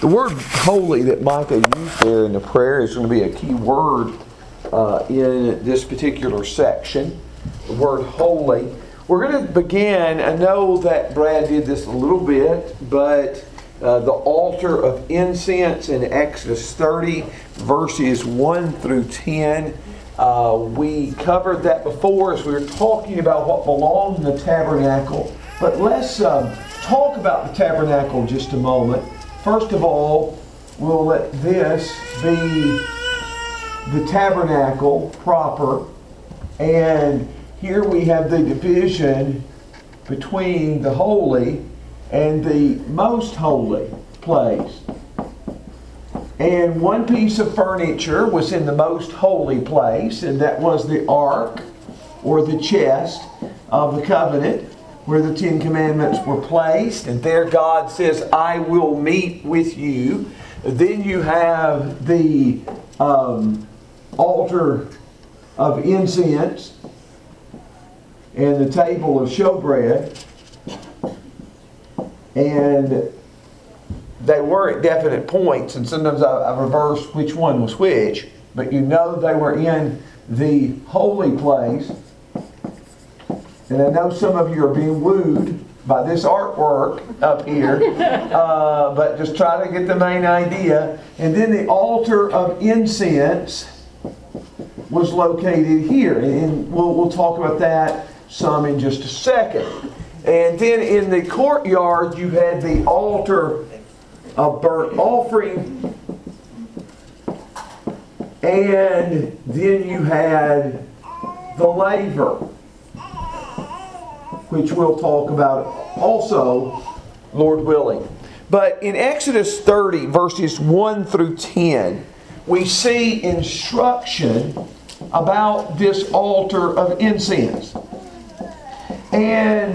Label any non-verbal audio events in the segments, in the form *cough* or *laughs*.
The word holy that Micah used there in the prayer is going to be a key word uh, in this particular section. The word holy. We're going to begin. I know that Brad did this a little bit, but uh, the altar of incense in Exodus 30, verses 1 through 10. Uh, we covered that before as we were talking about what belonged in the tabernacle. But let's um, talk about the tabernacle just a moment. First of all, we'll let this be the tabernacle proper. And here we have the division between the holy and the most holy place. And one piece of furniture was in the most holy place, and that was the ark or the chest of the covenant where the Ten Commandments were placed. And there God says, I will meet with you. Then you have the um, altar of incense and the table of showbread. And they were at definite points, and sometimes I, I reverse which one was which, but you know they were in the holy place. And I know some of you are being wooed by this artwork up here, *laughs* uh, but just try to get the main idea. And then the altar of incense was located here, and we'll, we'll talk about that some in just a second. And then in the courtyard, you had the altar of burnt offering. And then you had the laver, which we'll talk about also, Lord willing. But in Exodus 30, verses 1 through 10, we see instruction about this altar of incense. And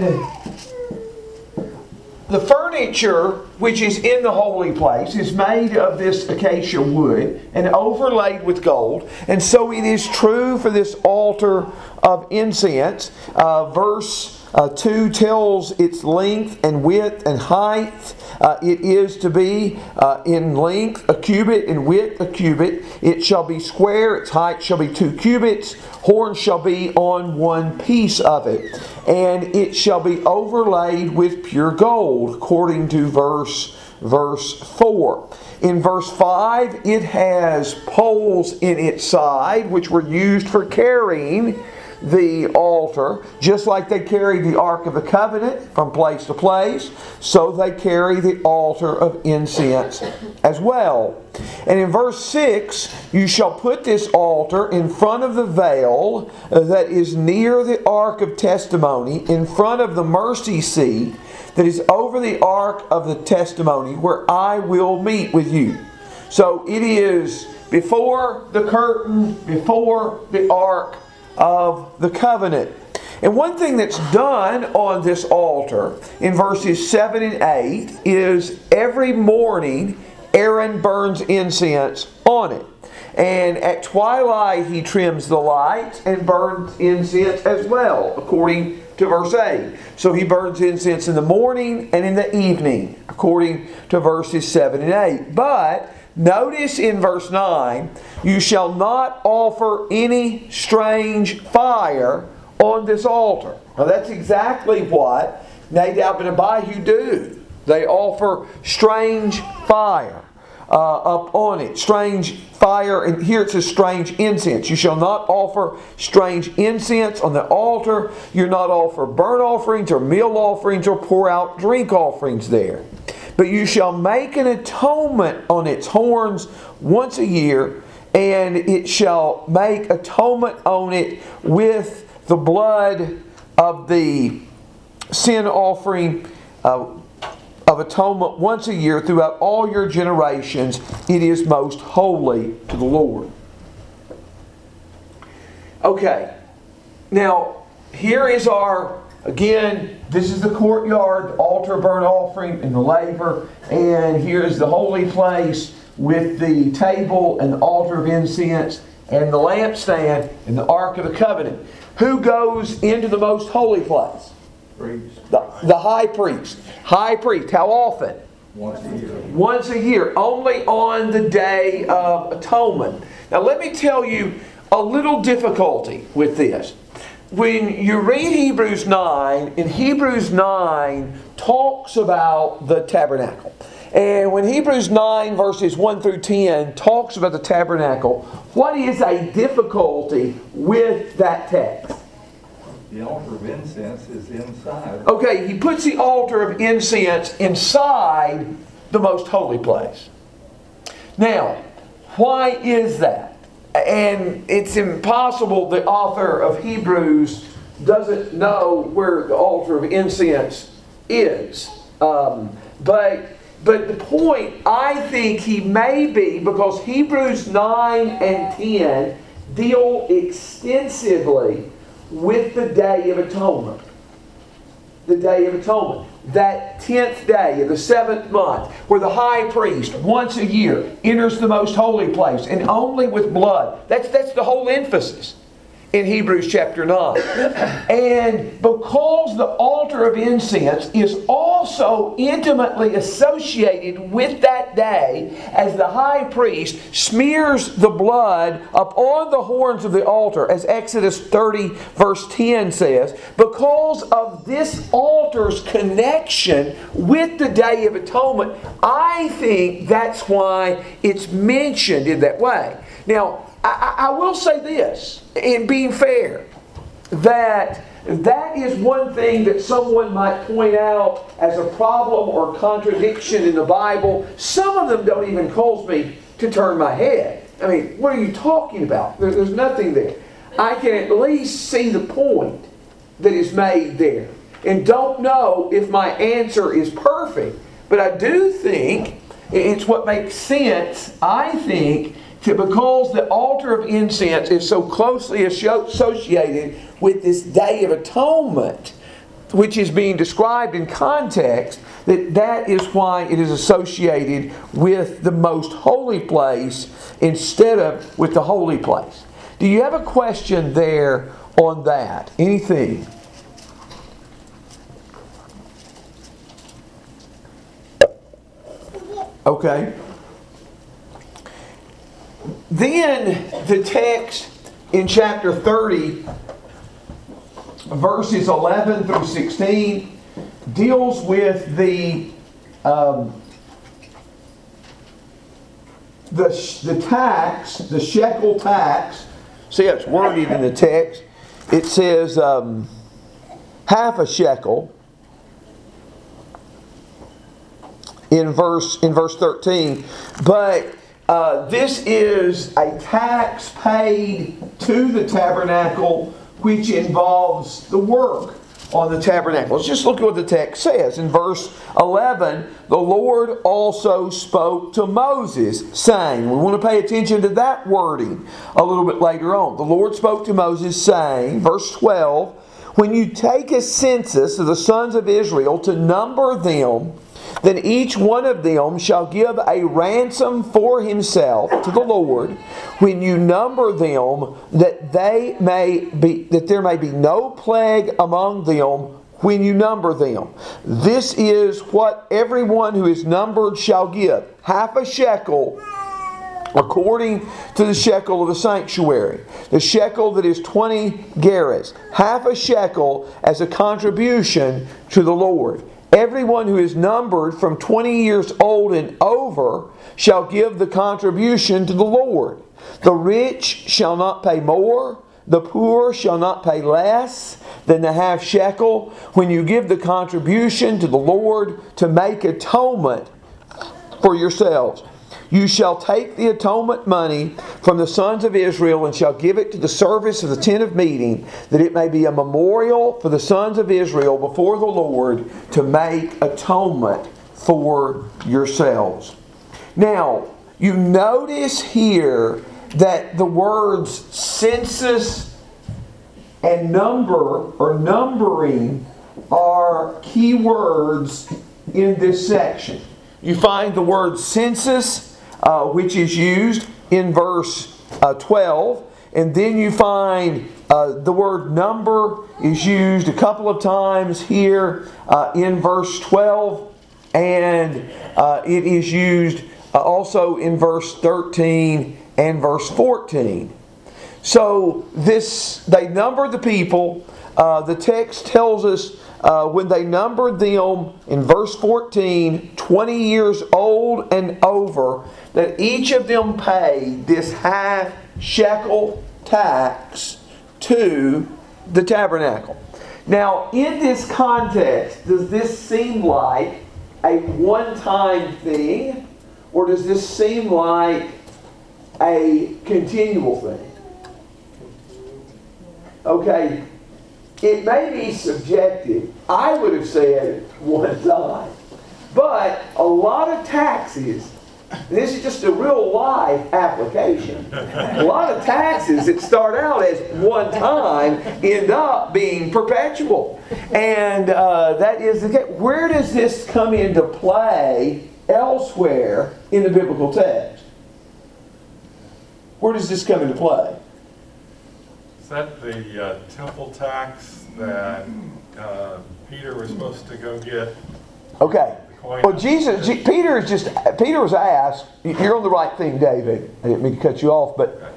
the furniture which is in the holy place is made of this acacia wood and overlaid with gold. And so it is true for this altar of incense. Uh, verse uh, 2 tells its length and width and height. Uh, it is to be uh, in length a cubit, in width a cubit. It shall be square, its height shall be two cubits. Horns shall be on one piece of it. And it shall be overlaid with pure gold, according to verse, verse 4. In verse 5, it has poles in its side, which were used for carrying the altar, just like they carried the Ark of the Covenant from place to place, so they carry the altar of incense as well. And in verse 6, you shall put this altar in front of the veil that is near the Ark of Testimony, in front of the mercy seat that is over the Ark of the Testimony, where I will meet with you. So it is before the curtain, before the Ark of the covenant. And one thing that's done on this altar in verses 7 and 8 is every morning Aaron burns incense on it. And at twilight he trims the lights and burns incense as well, according to verse 8. So he burns incense in the morning and in the evening, according to verses 7 and 8. But Notice in verse 9, you shall not offer any strange fire on this altar. Now that's exactly what Nadab and Abihu do. They offer strange fire uh, up on it. Strange fire, and here it says strange incense. You shall not offer strange incense on the altar. You're not offer burnt offerings or meal offerings or pour out drink offerings there. But you shall make an atonement on its horns once a year, and it shall make atonement on it with the blood of the sin offering uh, of atonement once a year throughout all your generations. It is most holy to the Lord. Okay, now here is our Again, this is the courtyard, the altar, burnt offering, and the laver. And here is the holy place with the table and the altar of incense and the lampstand and the Ark of the Covenant. Who goes into the most holy place? Priest. The, the high priest. High priest. How often? Once a year. Once a year, only on the Day of Atonement. Now, let me tell you a little difficulty with this. When you read Hebrews 9, in Hebrews 9 talks about the tabernacle. And when Hebrews 9, verses 1 through 10, talks about the tabernacle, what is a difficulty with that text? The altar of incense is inside. Okay, he puts the altar of incense inside the most holy place. Now, why is that? And it's impossible the author of Hebrews doesn't know where the altar of incense is. Um, but but the point I think he may be because Hebrews 9 and 10 deal extensively with the Day of Atonement. The Day of Atonement. That 10th day of the seventh month, where the high priest once a year enters the most holy place and only with blood. That's, that's the whole emphasis in Hebrews chapter 9. And because the altar of incense is also intimately associated with that day, as the high priest smears the blood upon the horns of the altar, as Exodus 30, verse 10 says, because of this altar's connection with the Day of Atonement, I think that's why it's mentioned in that way. Now, I, I will say this, in being fair, that that is one thing that someone might point out as a problem or contradiction in the Bible. Some of them don't even cause me to turn my head. I mean, what are you talking about? There, there's nothing there. I can at least see the point that is made there. And don't know if my answer is perfect. But I do think it's what makes sense, I think, because the altar of incense is so closely associated with this Day of Atonement, which is being described in context, that that is why it is associated with the most holy place instead of with the holy place. Do you have a question there on that? Anything? Okay. Then the text in chapter 30, verses 11 through 16, deals with the um, the, the tax, the shekel tax. See, it's worded in the text. It says um, half a shekel in verse in verse 13, but uh, this is a tax paid to the tabernacle which involves the work on the tabernacle. Let's just look at what the text says. In verse 11, the Lord also spoke to Moses, saying, We want to pay attention to that wording a little bit later on. The Lord spoke to Moses, saying, verse 12, When you take a census of the sons of Israel to number them, then each one of them shall give a ransom for himself to the Lord when you number them that they may be that there may be no plague among them when you number them. This is what everyone who is numbered shall give. Half a shekel according to the shekel of the sanctuary. The shekel that is 20 gerahs. Half a shekel as a contribution to the Lord. Everyone who is numbered from 20 years old and over shall give the contribution to the Lord. The rich shall not pay more, the poor shall not pay less than the half shekel when you give the contribution to the Lord to make atonement for yourselves. You shall take the atonement money from the sons of Israel and shall give it to the service of the tent of meeting, that it may be a memorial for the sons of Israel before the Lord to make atonement for yourselves. Now, you notice here that the words census and number or numbering are key words in this section. You find the word census uh, which is used in verse uh, 12. And then you find uh, the word number is used a couple of times here uh, in verse 12 and uh, it is used also in verse 13 and verse 14. So this they numbered the people. Uh, the text tells us uh, when they numbered them in verse 14, 20 years old and over, that each of them paid this half shekel tax to the tabernacle. Now, in this context, does this seem like a one time thing, or does this seem like a continual thing? Okay, it may be subjective. I would have said one time. But a lot of taxes, this is just a real life application. A lot of taxes that start out as one time end up being perpetual. And uh, that is the case. Where does this come into play elsewhere in the biblical text? Where does this come into play? Is that the uh, temple tax that uh, Peter was supposed to go get? Okay. Well, Jesus, G- Peter is just Peter was asked. You're on the right thing, David. I didn't mean to cut you off, but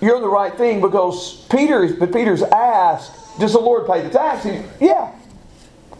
you're on the right thing because Peter is. But Peter's asked, "Does the Lord pay the tax?" He, yeah.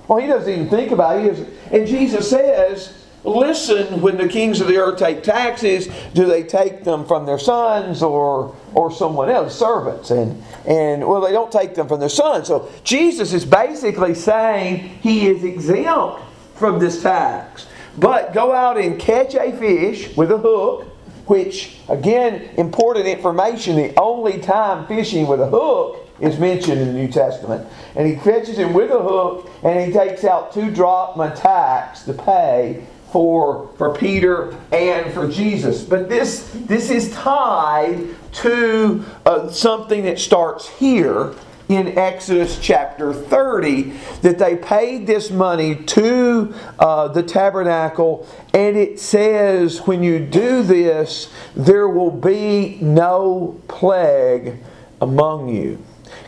Well, he doesn't even think about it. And Jesus says, Listen, when the kings of the earth take taxes, do they take them from their sons or or someone else, servants? And and well, they don't take them from their sons. So Jesus is basically saying he is exempt from this tax. But go out and catch a fish with a hook, which again, important information. The only time fishing with a hook is mentioned in the New Testament. And he catches him with a hook and he takes out two drachma tax to pay for, for Peter and for Jesus. But this, this is tied to uh, something that starts here in Exodus chapter 30 that they paid this money to uh, the tabernacle, and it says, when you do this, there will be no plague among you.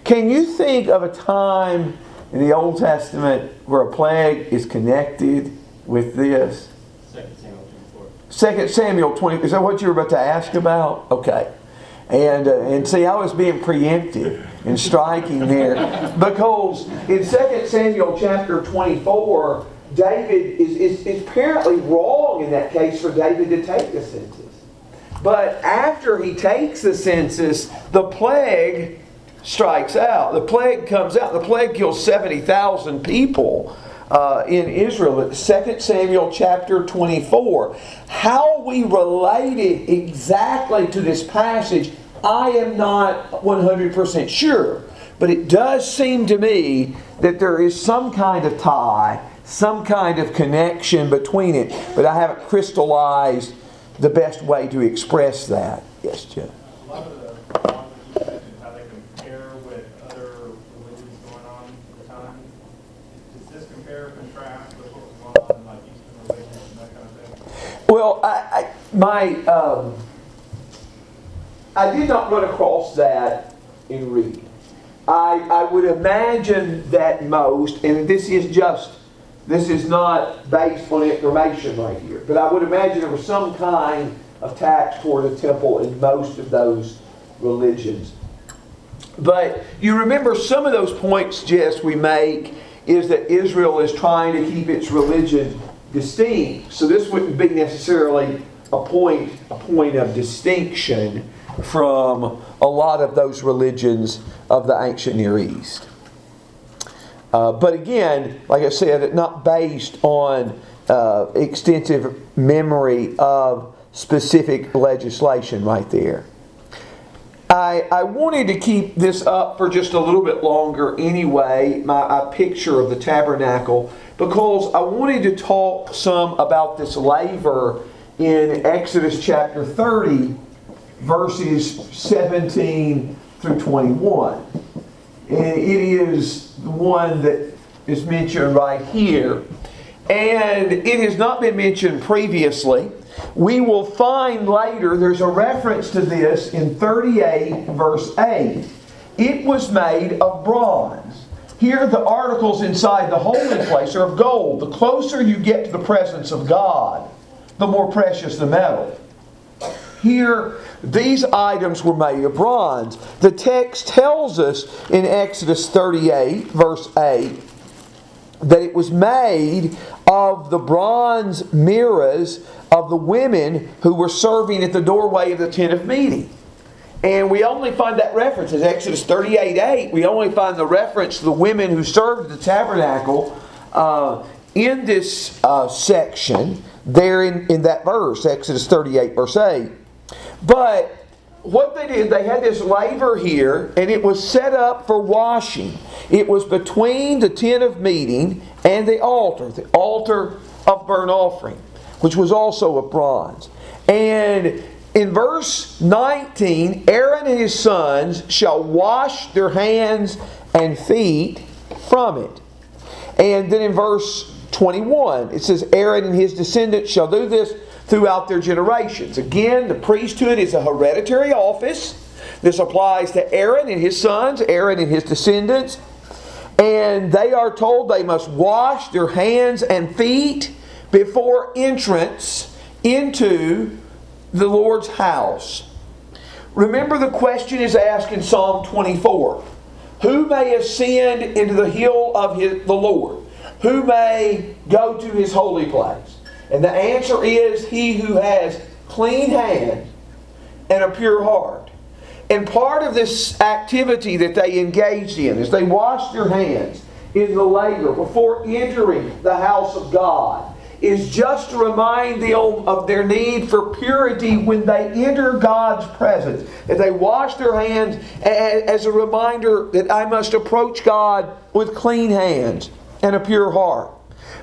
Can you think of a time in the Old Testament where a plague is connected with this? 2 Samuel twenty-four. Second Samuel 20. Is that what you were about to ask about? Okay. And, uh, and see, I was being preemptive and striking there *laughs* because in 2 Samuel chapter 24, David is, is, is apparently wrong in that case for David to take the census. But after he takes the census, the plague strikes out. The plague comes out. The plague kills 70,000 people uh, in Israel. 2 Samuel chapter 24. How we relate it exactly to this passage, I am not 100% sure. But it does seem to me that there is some kind of tie, some kind of connection between it, but I haven't crystallized the best way to express that. Yes, Jeff. Well, I, I my um, I did not run across that in reading. I, I would imagine that most, and this is just, this is not based on information right here, but I would imagine there was some kind of tax toward the temple in most of those religions. But you remember some of those points, Jess, we make is that Israel is trying to keep its religion distinct. So this wouldn't be necessarily a point, a point of distinction from a lot of those religions of the ancient Near East. Uh, but again, like I said, not based on uh, extensive memory of specific legislation right there. I, I wanted to keep this up for just a little bit longer anyway, my, my picture of the tabernacle because I wanted to talk some about this laver in Exodus chapter 30, verses 17 through 21. And it is the one that is mentioned right here. And it has not been mentioned previously. We will find later there's a reference to this in 38, verse 8. It was made of bronze here the articles inside the holy place are of gold. The closer you get to the presence of God, the more precious the metal. Here, these items were made of bronze. The text tells us in Exodus 38, verse 8, that it was made of the bronze mirrors of the women who were serving at the doorway of the tent of meeting. And we only find that reference in Exodus 38 8. We only find the reference to the women who served the tabernacle uh, in this uh, section, there in, in that verse, Exodus 38, verse 8. But what they did, they had this laver here, and it was set up for washing. It was between the tent of meeting and the altar, the altar of burnt offering, which was also of bronze. And in verse 19, Aaron and his sons shall wash their hands and feet from it. And then in verse 21, it says, Aaron and his descendants shall do this throughout their generations. Again, the priesthood is a hereditary office. This applies to Aaron and his sons, Aaron and his descendants. And they are told they must wash their hands and feet before entrance into the Lord's house. Remember, the question is asked in Psalm 24 Who may ascend into the hill of his, the Lord? Who may go to his holy place? And the answer is he who has clean hands and a pure heart. And part of this activity that they engaged in is they washed their hands in the laver before entering the house of God is just to remind them of their need for purity when they enter God's presence. That they wash their hands as a reminder that I must approach God with clean hands and a pure heart.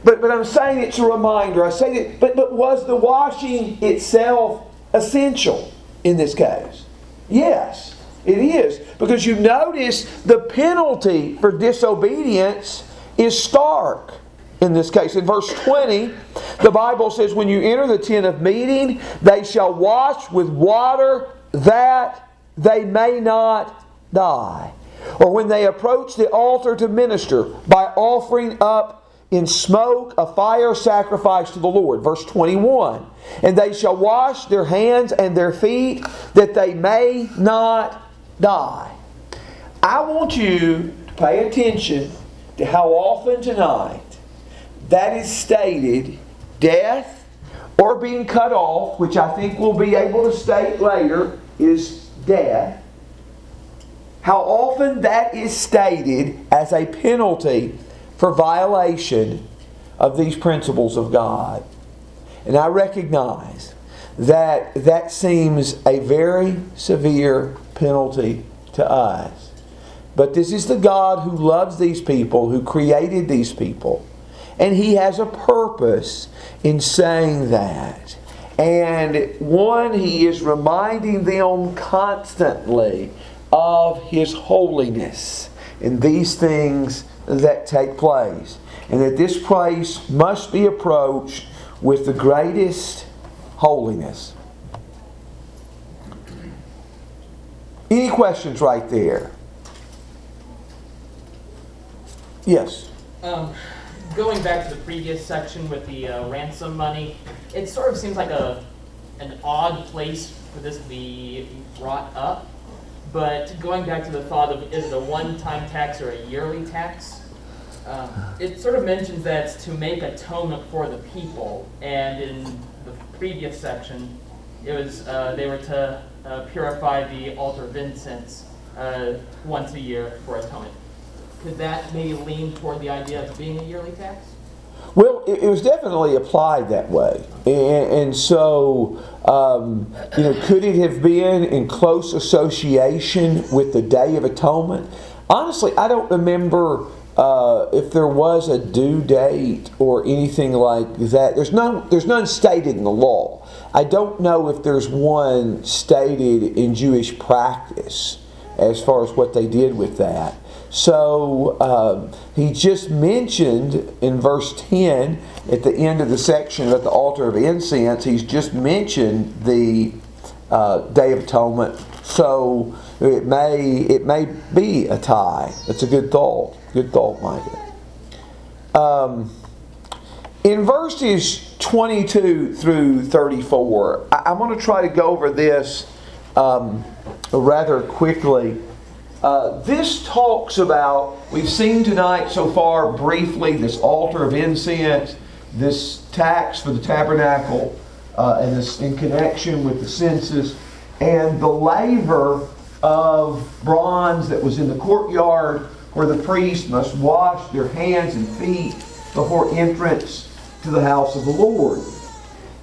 But, but I'm saying it's a reminder. I say that, but, but was the washing itself essential in this case? Yes, it is. Because you notice the penalty for disobedience is stark in this case. In verse 20, the Bible says, When you enter the tent of meeting, they shall wash with water that they may not die. Or when they approach the altar to minister by offering up in smoke a fire sacrifice to the Lord. Verse 21 And they shall wash their hands and their feet that they may not die. I want you to pay attention to how often tonight that is stated death or being cut off, which I think we'll be able to state later is death. How often that is stated as a penalty for violation of these principles of God. And I recognize that that seems a very severe penalty to us. But this is the God who loves these people, who created these people. And He has a purpose in saying that. And one, He is reminding them constantly of His holiness in these things that take place. And that this place must be approached with the greatest holiness. Any questions right there? Yes. Um, going back to the previous section with the uh, ransom money, it sort of seems like a an odd place for this to be brought up. But going back to the thought of is it a one-time tax or a yearly tax? Um, it sort of mentions that it's to make atonement for the people, and in the previous section, it was uh, they were to uh, purify the altar of incense uh, once a year for atonement. Could that maybe lean toward the idea of being a yearly tax? Well, it, it was definitely applied that way, and, and so um, you know, could it have been in close association with the Day of Atonement? Honestly, I don't remember uh, if there was a due date or anything like that. There's none. There's none stated in the law. I don't know if there's one stated in Jewish practice as far as what they did with that. So um, he just mentioned in verse 10 at the end of the section about the altar of incense, he's just mentioned the uh, Day of Atonement. So it may it may be a tie. That's a good thought. Good thought, Micah. Um, in verses 22 through 34, I, I want to try to go over this um, rather quickly. Uh, this talks about, we've seen tonight so far briefly, this altar of incense, this tax for the tabernacle, uh, and this in connection with the census, and the laver of bronze that was in the courtyard where the priest must wash their hands and feet before entrance to the house of the Lord.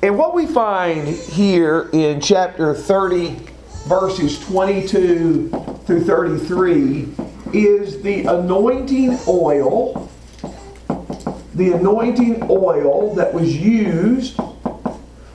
And what we find here in chapter 30, verses 22 through 33, is the anointing oil, the anointing oil that was used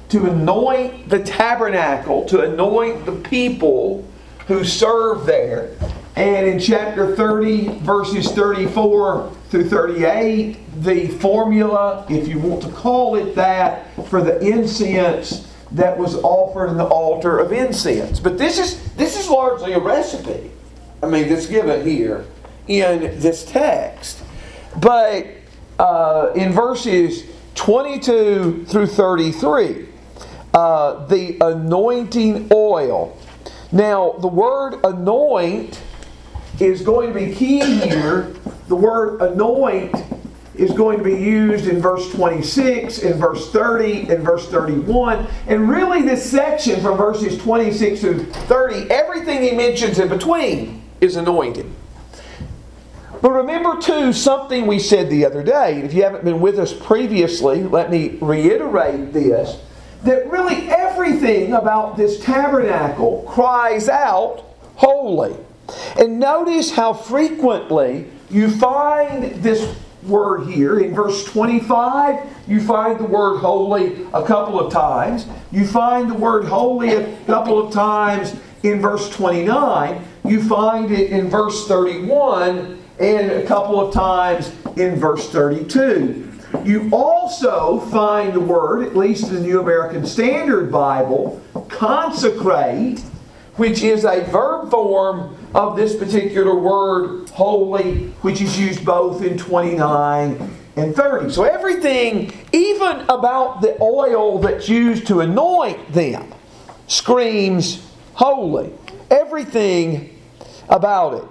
to anoint the tabernacle, to anoint the people who served there. And in chapter 30, verses 34 through 38, the formula, if you want to call it that, for the incense that was offered in the altar of incense. But this is this is largely a recipe. I mean, that's given here in this text. But uh, in verses 22 through 33, uh, the anointing oil. Now, the word anoint is going to be key here. The word anoint is going to be used in verse 26, in verse 30, in verse 31. And really, this section from verses 26 to 30, everything he mentions in between is anointed. But remember, too, something we said the other day. If you haven't been with us previously, let me reiterate this that really everything about this tabernacle cries out, Holy. And notice how frequently you find this word here. In verse 25, you find the word holy a couple of times. You find the word holy a couple of times in verse 29. You find it in verse 31 and a couple of times in verse 32. You also find the word, at least in the New American Standard Bible, consecrate, which is a verb form of this particular word, holy, which is used both in 29 and 30. So everything, even about the oil that's used to anoint them, screams holy. Everything about it.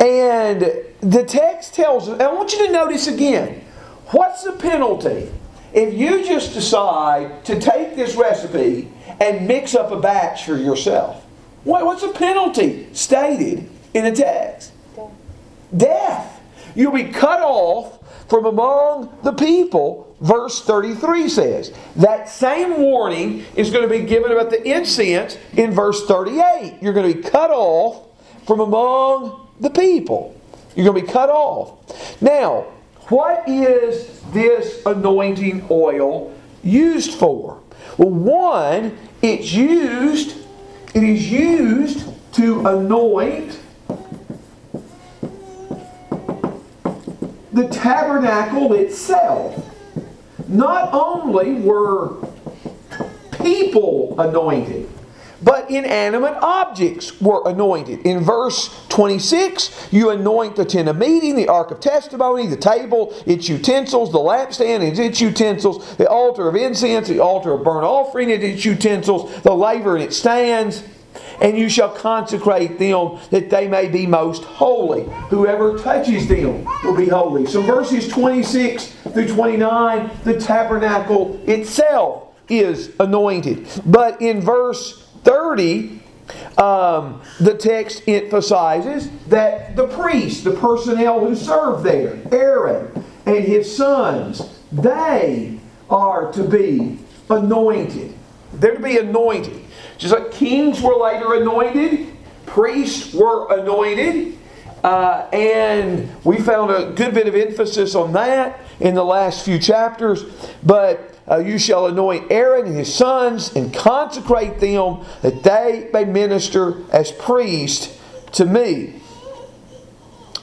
And the text tells us, I want you to notice again, what's the penalty if you just decide to take this recipe and mix up a batch for yourself? What's the penalty stated in the text? Death. Death. You'll be cut off from among the people, verse 33 says. That same warning is going to be given about the incense in verse 38. You're going to be cut off from among the people. You're going to be cut off. Now, what is this anointing oil used for? Well, one, it's used it is used to anoint the tabernacle itself. Not only were people anointed, but inanimate objects were anointed. In verse 26, you anoint the tent of meeting, the ark of testimony, the table, its utensils, the lampstand and its utensils, the altar of incense, the altar of burnt offering its utensils, the laver and its stands. And you shall consecrate them that they may be most holy. Whoever touches them will be holy. So, verses 26 through 29, the tabernacle itself is anointed. But in verse 30, um, the text emphasizes that the priests, the personnel who serve there, Aaron and his sons, they are to be anointed. They're to be anointed. Just like kings were later anointed, priests were anointed. Uh, and we found a good bit of emphasis on that in the last few chapters. But uh, you shall anoint Aaron and his sons and consecrate them that they may minister as priests to me.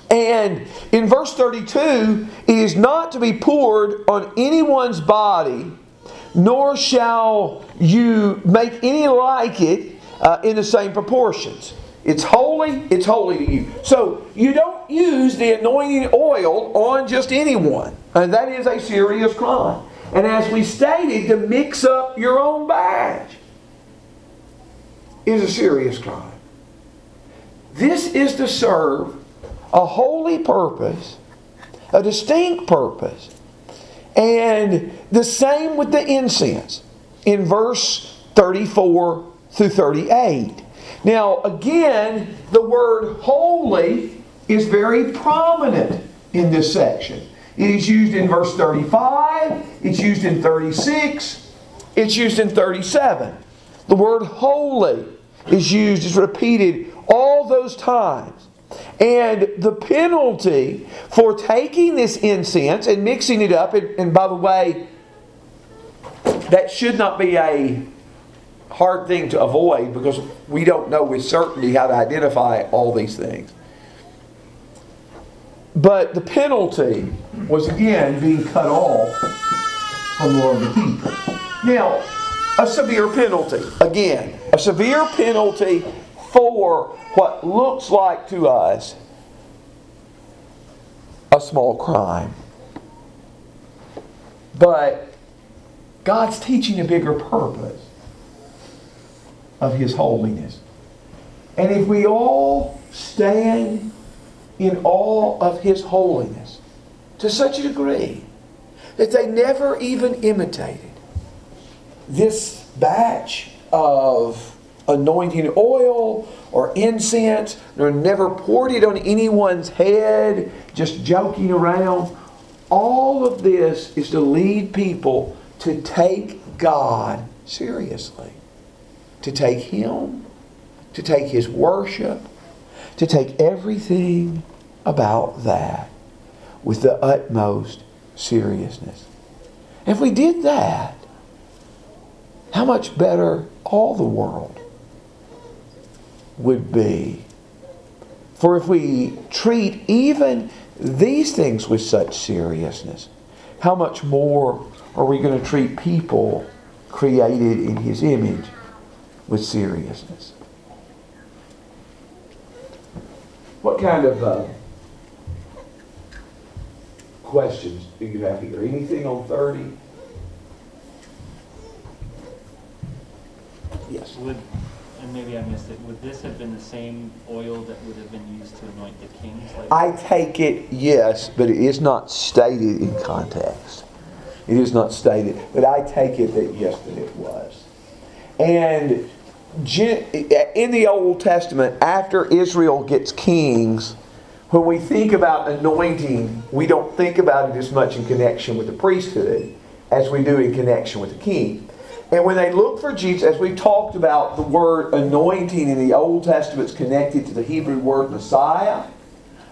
And in verse 32, it is not to be poured on anyone's body, nor shall you make any like it uh, in the same proportions. It's holy, it's holy to you. So you don't use the anointing oil on just anyone. And that is a serious crime. And as we stated, to mix up your own badge is a serious crime. This is to serve a holy purpose, a distinct purpose. And the same with the incense in verse 34 through 38. Now, again, the word holy is very prominent in this section. It is used in verse 35, it's used in 36, it's used in 37. The word holy is used, is repeated all those times. And the penalty for taking this incense and mixing it up, and, and by the way, that should not be a hard thing to avoid because we don't know with certainty how to identify all these things. But the penalty was again being cut off from the people. Now, a severe penalty. Again, a severe penalty for what looks like to us a small crime. But God's teaching a bigger purpose of His holiness. And if we all stand in all of His holiness to such a degree that they never even imitated this batch of anointing oil or incense, nor never poured it on anyone's head, just joking around. All of this is to lead people to take God seriously, to take Him, to take His worship, to take everything about that with the utmost seriousness. If we did that, how much better all the world would be. For if we treat even these things with such seriousness, how much more are we going to treat people created in His image with seriousness? What kind of uh, questions do you have here? Anything on 30? Yes. Would, and maybe I missed it, would this have been the same oil that would have been used to anoint the kings? Like I take it yes, but it is not stated in context. It is not stated, but I take it that yes, that it was. And gen- in the Old Testament, after Israel gets kings, when we think about anointing, we don't think about it as much in connection with the priesthood as we do in connection with the king. And when they look for Jesus, as we talked about, the word anointing in the Old Testament is connected to the Hebrew word Messiah,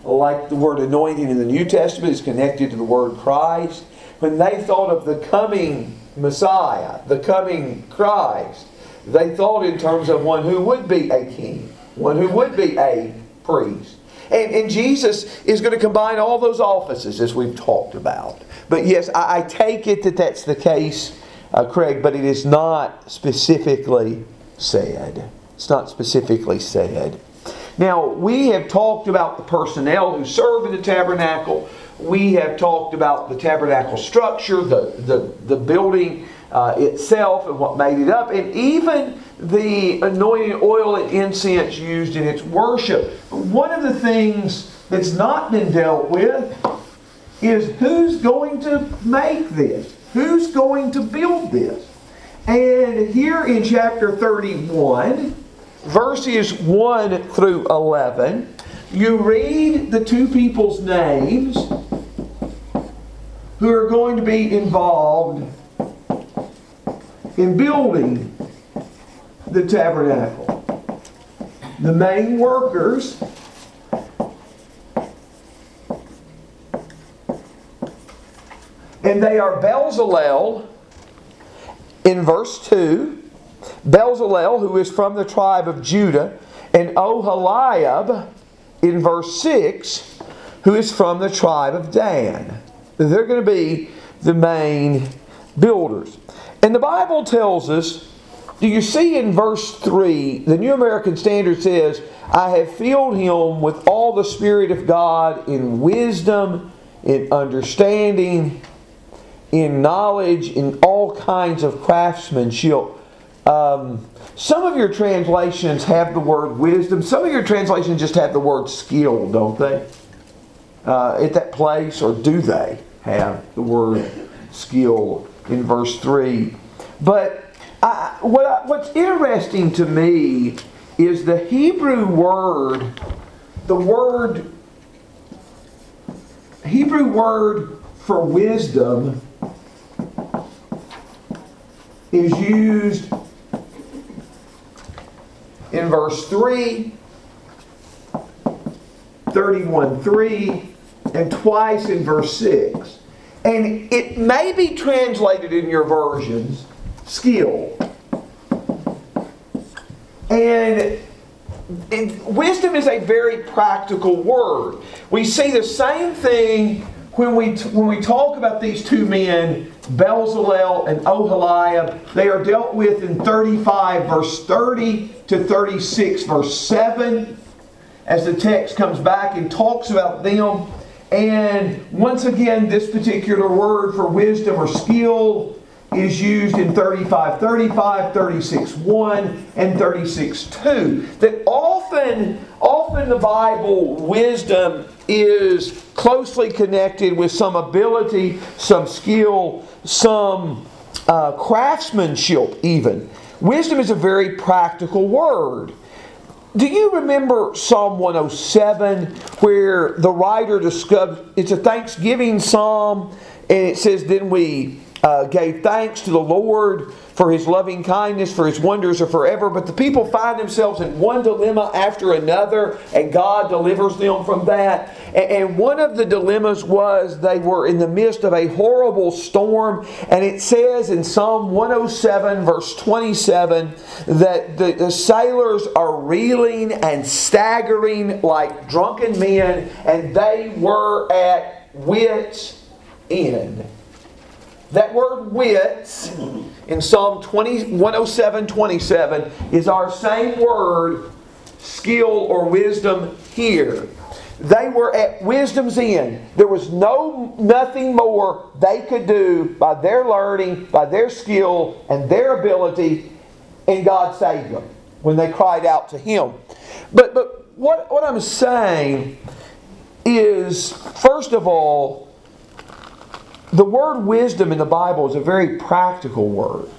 like the word anointing in the New Testament is connected to the word Christ. When they thought of the coming Messiah, the coming Christ, they thought in terms of one who would be a king, one who would be a priest. And, and Jesus is going to combine all those offices as we've talked about. But yes, I, I take it that that's the case uh, Craig, but it is not specifically said. It's not specifically said. Now, we have talked about the personnel who serve in the tabernacle. We have talked about the tabernacle structure, the, the, the building uh, itself, and what made it up, and even the anointing oil and incense used in its worship. One of the things that's not been dealt with is who's going to make this? Who's going to build this? And here in chapter 31, verses 1 through 11, you read the two people's names who are going to be involved in building the tabernacle. The main workers And they are Bezalel in verse 2, Bezalel, who is from the tribe of Judah, and Oholiab in verse 6, who is from the tribe of Dan. They're going to be the main builders. And the Bible tells us do you see in verse 3, the New American Standard says, I have filled him with all the Spirit of God in wisdom, in understanding, in knowledge, in all kinds of craftsmanship. Um, some of your translations have the word wisdom. Some of your translations just have the word skill, don't they? Uh, at that place, or do they have the word skill in verse 3? But I, what I, what's interesting to me is the Hebrew word, the word, Hebrew word for wisdom is used in verse 3, 31 3, and twice in verse 6. And it may be translated in your versions skill. And, and wisdom is a very practical word. We see the same thing when we, when we talk about these two men, Bezalel and Oholiab. They are dealt with in 35 verse 30 to 36 verse 7 as the text comes back and talks about them. And once again, this particular word for wisdom or skill is used in 35 35, 36 1, and 36 2. That often, often the Bible wisdom is closely connected with some ability, some skill, some uh, craftsmanship, even. Wisdom is a very practical word. Do you remember Psalm 107 where the writer discovered it's a Thanksgiving psalm and it says, Then we uh, gave thanks to the Lord for his loving kindness, for his wonders are forever. But the people find themselves in one dilemma after another, and God delivers them from that. And one of the dilemmas was they were in the midst of a horrible storm. And it says in Psalm 107, verse 27, that the, the sailors are reeling and staggering like drunken men, and they were at wits' end. That word wits in Psalm 20, 107 27 is our same word, skill or wisdom here. They were at wisdom's end. There was no nothing more they could do by their learning, by their skill, and their ability, and God saved them when they cried out to Him. But but what, what I'm saying is, first of all, the word wisdom in the Bible is a very practical word.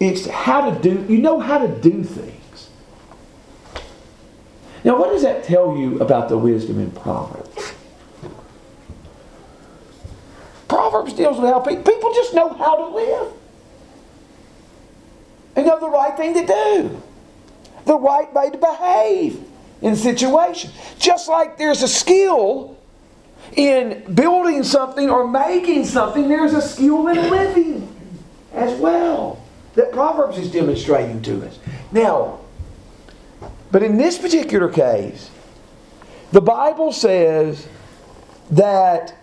It's how to do, you know how to do things. Now, what does that tell you about the wisdom in Proverbs? Proverbs deals with how people, just know how to live. They know the right thing to do, the right way to behave in situations. Just like there's a skill in building something or making something, there's a skill in living as well that Proverbs is demonstrating to us. Now, but in this particular case, the Bible says that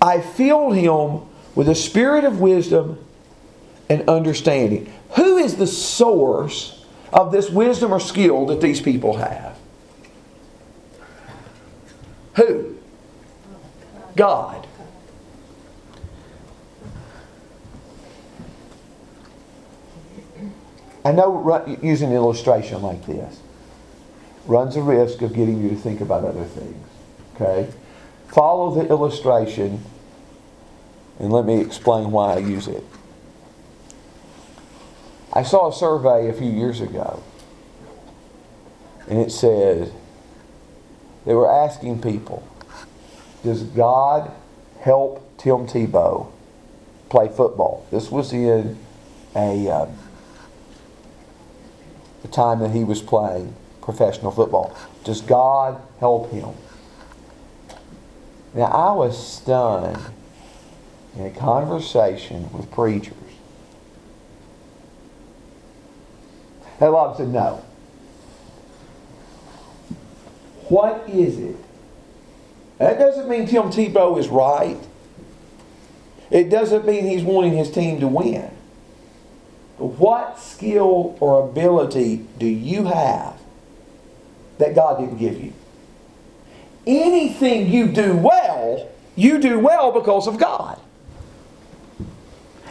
I filled him with a spirit of wisdom and understanding. Who is the source of this wisdom or skill that these people have? Who? God. I know using an illustration like this runs a risk of getting you to think about other things. Okay? Follow the illustration and let me explain why I use it. I saw a survey a few years ago and it said they were asking people does God help Tim Tebow play football? This was in a uh, the time that he was playing professional football. Does God help him? Now I was stunned in a conversation with preachers. And a lot of them said no. What is it that doesn't mean Tim Tebow is right. It doesn't mean he's wanting his team to win. what skill or ability do you have that God didn't give you? Anything you do well, you do well because of God.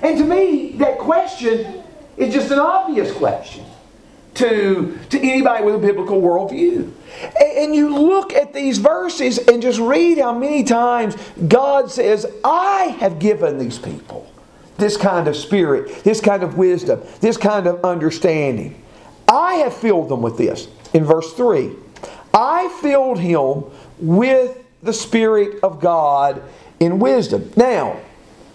And to me, that question is just an obvious question to, to anybody with a biblical worldview. And, and you look at these verses and just read how many times God says, I have given these people this kind of spirit, this kind of wisdom, this kind of understanding. I have filled them with this. In verse 3, I filled him with the Spirit of God in wisdom. Now,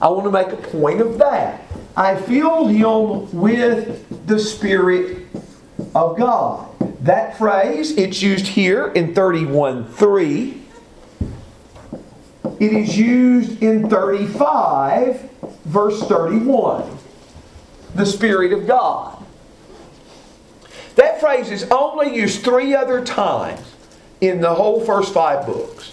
I want to make a point of that. I filled him with the Spirit of God. That phrase, it's used here in 31.3. It is used in 35, verse 31. The Spirit of God. That phrase is only used three other times in the whole first five books.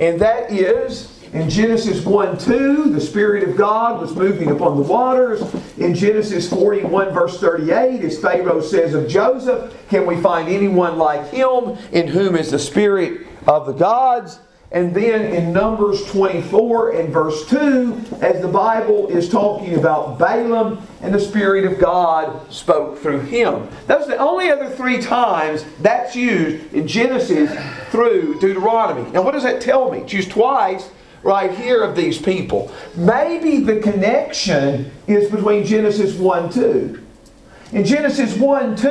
And that is in Genesis 1 2, the Spirit of God was moving upon the waters. In Genesis 41, verse 38, as Pharaoh says of Joseph, Can we find anyone like him in whom is the Spirit of the gods? And then in Numbers 24 and verse 2, as the Bible is talking about Balaam and the Spirit of God spoke through him. Those are the only other three times that's used in Genesis through Deuteronomy. Now, what does that tell me? It's used twice right here of these people. Maybe the connection is between Genesis 1 2. In Genesis 1 2,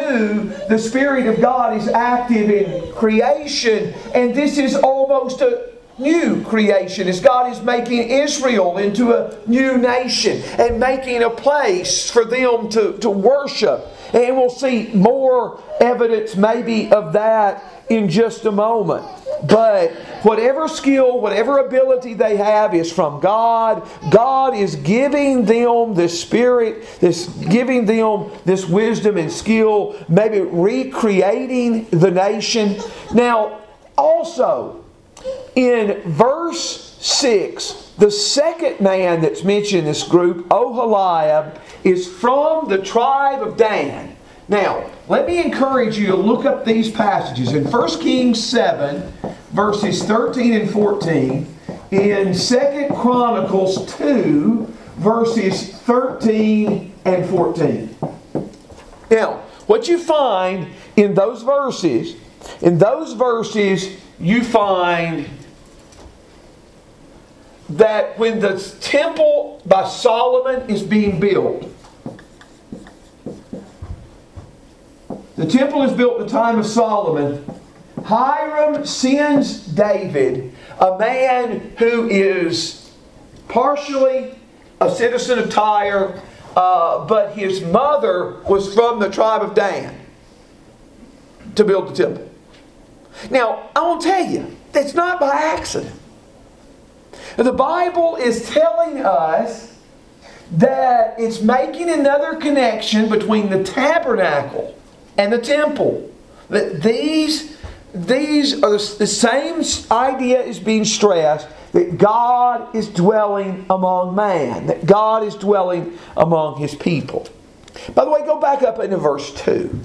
the Spirit of God is active in creation, and this is almost a new creation as God is making Israel into a new nation and making a place for them to, to worship. And we'll see more evidence, maybe, of that in just a moment. But whatever skill, whatever ability they have is from God. God is giving them the Spirit, this giving them this wisdom and skill, maybe recreating the nation. Now, also, in verse 6, the second man that's mentioned in this group, Oholiab, is from the tribe of Dan. Now, let me encourage you to look up these passages. In 1 Kings 7, verses 13 and 14, in 2 Chronicles 2, verses 13 and 14. Now, what you find in those verses, in those verses, you find that when the temple by Solomon is being built, the temple is built in the time of Solomon. Hiram sends David, a man who is partially a citizen of Tyre, uh, but his mother was from the tribe of Dan, to build the temple. Now, I to tell you, that's not by accident. The Bible is telling us that it's making another connection between the tabernacle and the temple. That these, these are the, same idea is being stressed that God is dwelling among man, that God is dwelling among his people. By the way, go back up into verse 2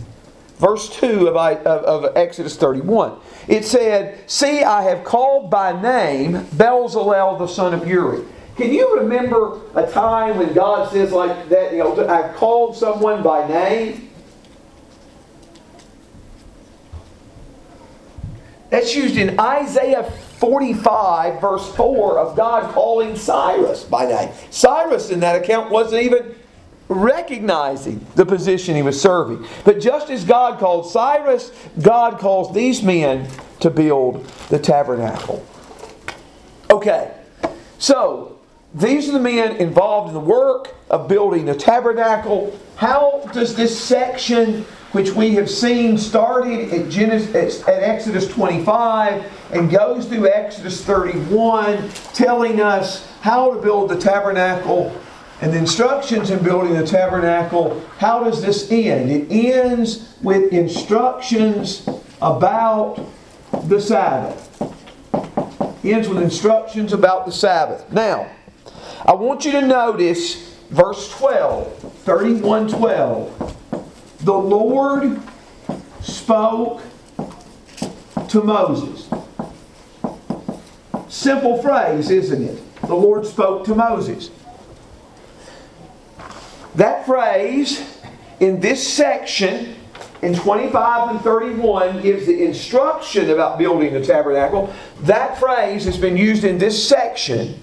verse 2 of, of, of, Exodus 31. It said, See, I have called by name Bezalel the son of Uri. Can you remember a time when God says like that, you know, I've called someone by name? That's used in Isaiah 45, verse 4, of God calling Cyrus by name. Cyrus, in that account, wasn't even recognizing the position he was serving. But just as God called Cyrus, God calls these men to build the tabernacle. Okay, so these are the men involved in the work of building the tabernacle. How does this section, which we have seen started at, Genesis, at Exodus 25 and goes through Exodus 31, telling us how to build the tabernacle and the instructions in building the tabernacle, how does this end? It ends with instructions about the Sabbath. ends with instructions about the Sabbath. Now, I want you to notice verse 12, 31 12. The Lord spoke to Moses. Simple phrase, isn't it? The Lord spoke to Moses. That phrase in this section in 25 and 31 gives the instruction about building the tabernacle. That phrase has been used in this section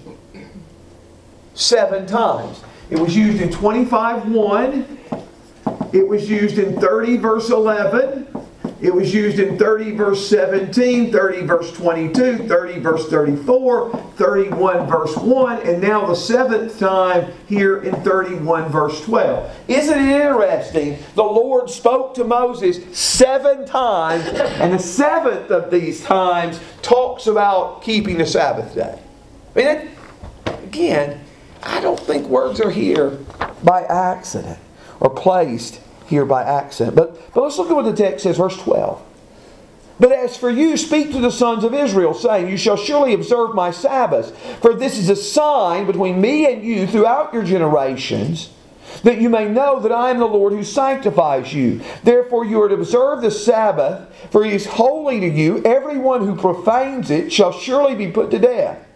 seven times. It was used in 25 1. It was used in 30 verse 11. It was used in 30 verse 17, 30 verse 22, 30 verse 34, 31 verse 1, and now the seventh time here in 31 verse 12. Isn't it interesting? The Lord spoke to Moses seven times, and the seventh of these times talks about keeping the Sabbath day. I mean, again, I don't think words are here by accident or placed here by accident. But, but let's look at what the text says, verse 12. But as for you, speak to the sons of Israel, saying, You shall surely observe my Sabbaths, for this is a sign between me and you throughout your generations, that you may know that I am the Lord who sanctifies you. Therefore you are to observe the Sabbath, for it is holy to you. Everyone who profanes it shall surely be put to death.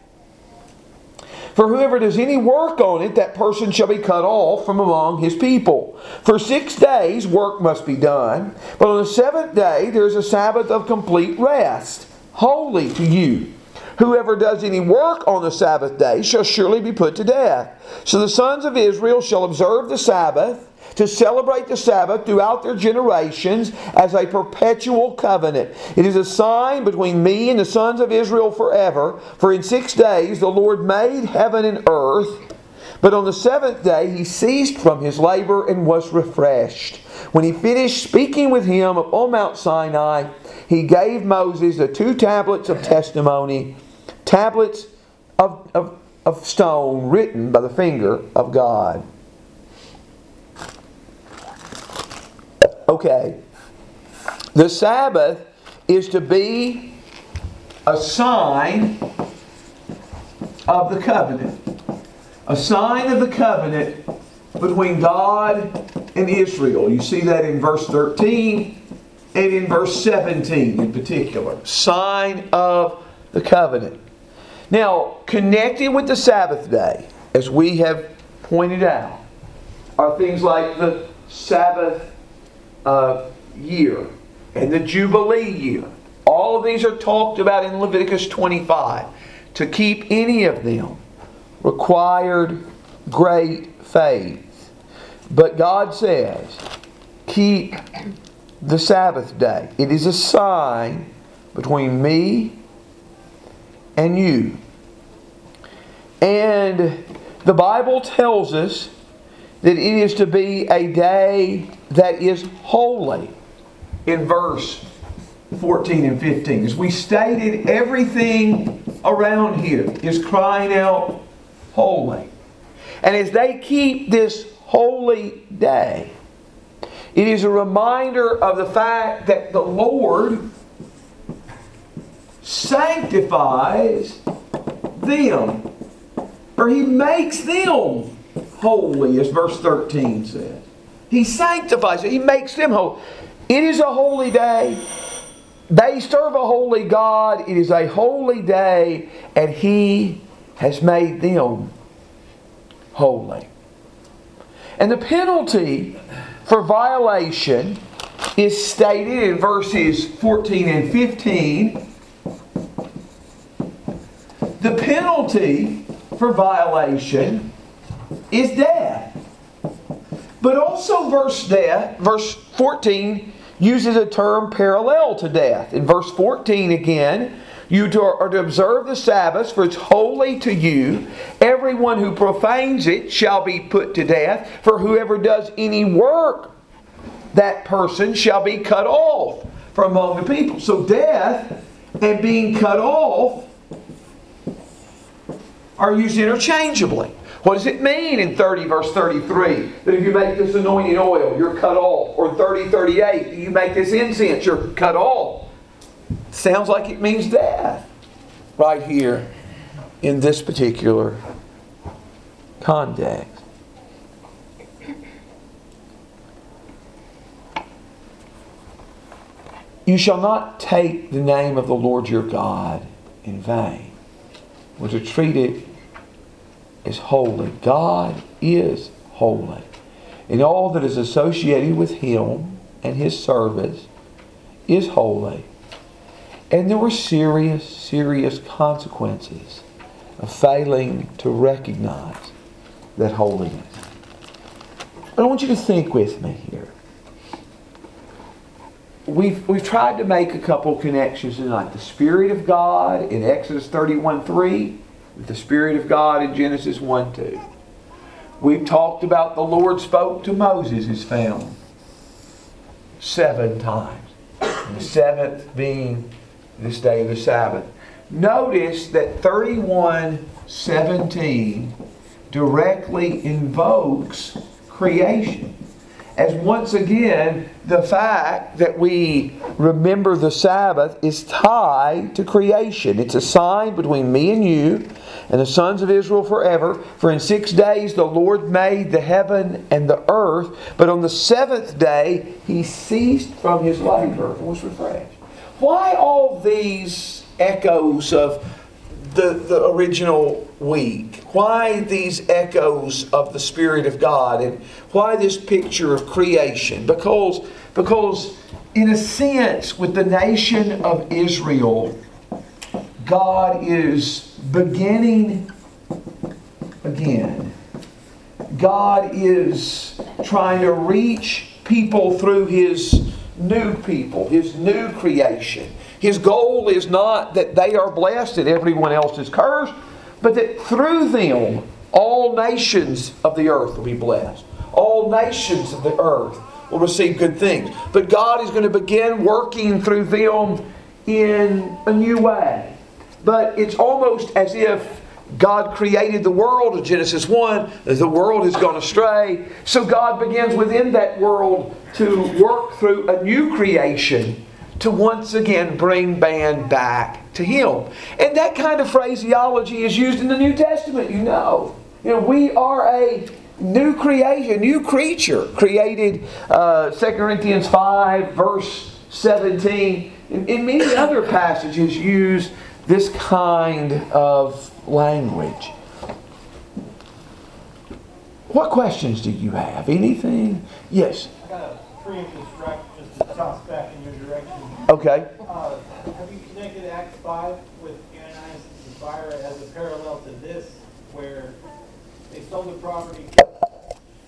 For whoever does any work on it, that person shall be cut off from among his people. For six days work must be done, but on the seventh day there is a Sabbath of complete rest, holy to you. Whoever does any work on the Sabbath day shall surely be put to death. So the sons of Israel shall observe the Sabbath to celebrate the Sabbath throughout their generations as a perpetual covenant. It is a sign between me and the sons of Israel forever. For in six days the Lord made heaven and earth. But on the seventh day he ceased from his labor and was refreshed. When he finished speaking with him upon Mount Sinai, he gave Moses the two tablets of testimony, tablets of, of, of stone written by the finger of God. Okay. The Sabbath is to be a sign of the covenant. A sign of the covenant between God and Israel. You see that in verse 13 and in verse 17 in particular. Sign of the covenant. Now, connected with the Sabbath day, as we have pointed out, are things like the Sabbath uh, year and the Jubilee year. All of these are talked about in Leviticus 25. To keep any of them required great faith. But God says, keep the Sabbath day. It is a sign between me and you. And the Bible tells us that it is to be a day that is holy in verse 14 and 15. As we stated, everything around here is crying out holy. And as they keep this holy day, it is a reminder of the fact that the Lord sanctifies them, or He makes them holy, as verse 13 says. He sanctifies it, He makes them holy. It is a holy day. They serve a holy God. It is a holy day, and He has made them holy. And the penalty for violation is stated in verses 14 and 15. The penalty for violation is death. But also verse death, verse 14 uses a term parallel to death. In verse 14 again, you are to observe the Sabbath, for it's holy to you. Everyone who profanes it shall be put to death. For whoever does any work, that person shall be cut off from among the people. So death and being cut off are used interchangeably. What does it mean in 30 verse 33 that if you make this anointing oil, you're cut off? Or 30 38, you make this incense, you're cut off? Sounds like it means death right here in this particular context. You shall not take the name of the Lord your God in vain, or to treat it as holy. God is holy. And all that is associated with Him and His service is holy. And there were serious, serious consequences of failing to recognize that holiness. I want you to think with me here. We've, we've tried to make a couple connections tonight. The Spirit of God in Exodus 31 3, with the Spirit of God in Genesis 1 2. We've talked about the Lord spoke to Moses is found seven times. The seventh being this day of the Sabbath. Notice that 3117 directly invokes creation. As once again, the fact that we remember the Sabbath is tied to creation. It's a sign between me and you and the sons of Israel forever. For in six days the Lord made the heaven and the earth, but on the seventh day he ceased from his labor and was refreshed. Why all these echoes of the, the original week? Why these echoes of the Spirit of God? And why this picture of creation? Because, because in a sense, with the nation of Israel, God is beginning again. God is trying to reach people through His new people, His new creation. His goal is not that they are blessed and everyone else is cursed, but that through them all nations of the earth will be blessed. All nations of the earth will receive good things. But God is going to begin working through them in a new way. But it's almost as if God created the world in Genesis 1, the world has gone astray. So God begins within that world to work through a new creation to once again bring man back to Him. And that kind of phraseology is used in the New Testament, you know. You know, we are a new creation, new creature, created, uh, 2 Corinthians 5, verse 17. In, in many other passages use this kind of language. What questions do you have? Anything? Yes. I got a strike just to toss back in your direction. Okay. Uh, have you connected Acts 5 with Ananias and Sapphira as a parallel to this, where they sold the property,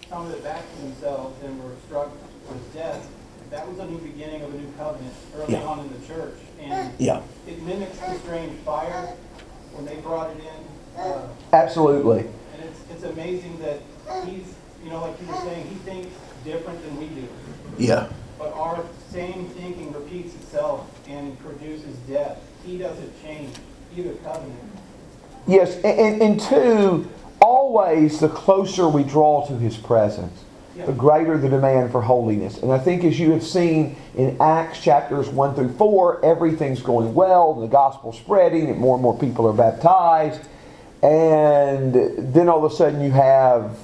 counted it back to themselves, and were struck with death? That was a new beginning of a new covenant early Yeah. on in the church. And Yeah. it mimics the strange fire when they brought it in. Uh, Absolutely. and it's, it's amazing that he's, you know, like you were saying, he thinks different than we do. Yeah. But our same thinking repeats itself and produces death. He doesn't change either covenant. Yes, and, and, two, always the closer we draw to His presence, the greater the demand for holiness. And I think as you have seen in Acts chapters 1 through 4, everything's going well, the gospel's spreading, and more and more people are baptized. And then all of a sudden you have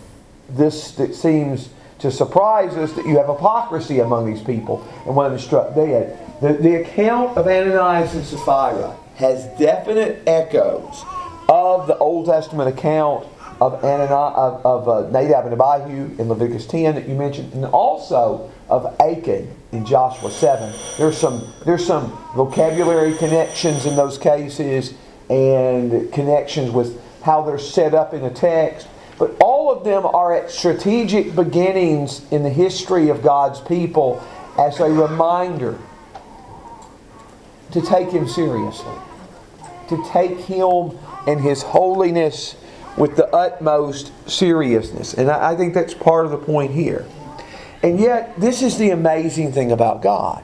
this that seems to surprise us that you have hypocrisy among these people, and one of them struck dead. The, the account of Ananias and Sapphira has definite echoes of the Old Testament account of, Anani- of, of uh, Nadab and Abihu in Leviticus 10 that you mentioned, and also of Achan in Joshua 7. There's some, there's some vocabulary connections in those cases and connections with how they're set up in a text. But all of them are at strategic beginnings in the history of God's people as a reminder to take Him seriously, to take Him and His holiness with the utmost seriousness. And I think that's part of the point here. And yet, this is the amazing thing about God.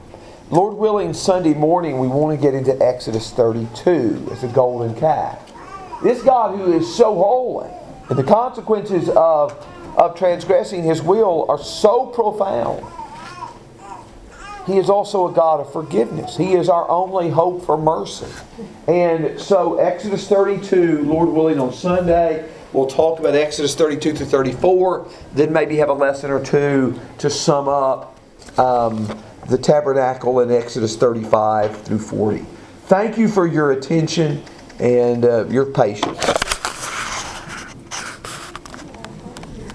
Lord willing, Sunday morning we want to get into Exodus 32 as a golden calf. This God who is so holy, and the consequences of, of transgressing His will are so profound. He is also a God of forgiveness. He is our only hope for mercy. And so, Exodus 32, Lord willing, on Sunday, we'll talk about Exodus 32 through 34, then maybe have a lesson or two to sum up um, the tabernacle in Exodus 35 through 40. Thank you for your attention and uh, your patience.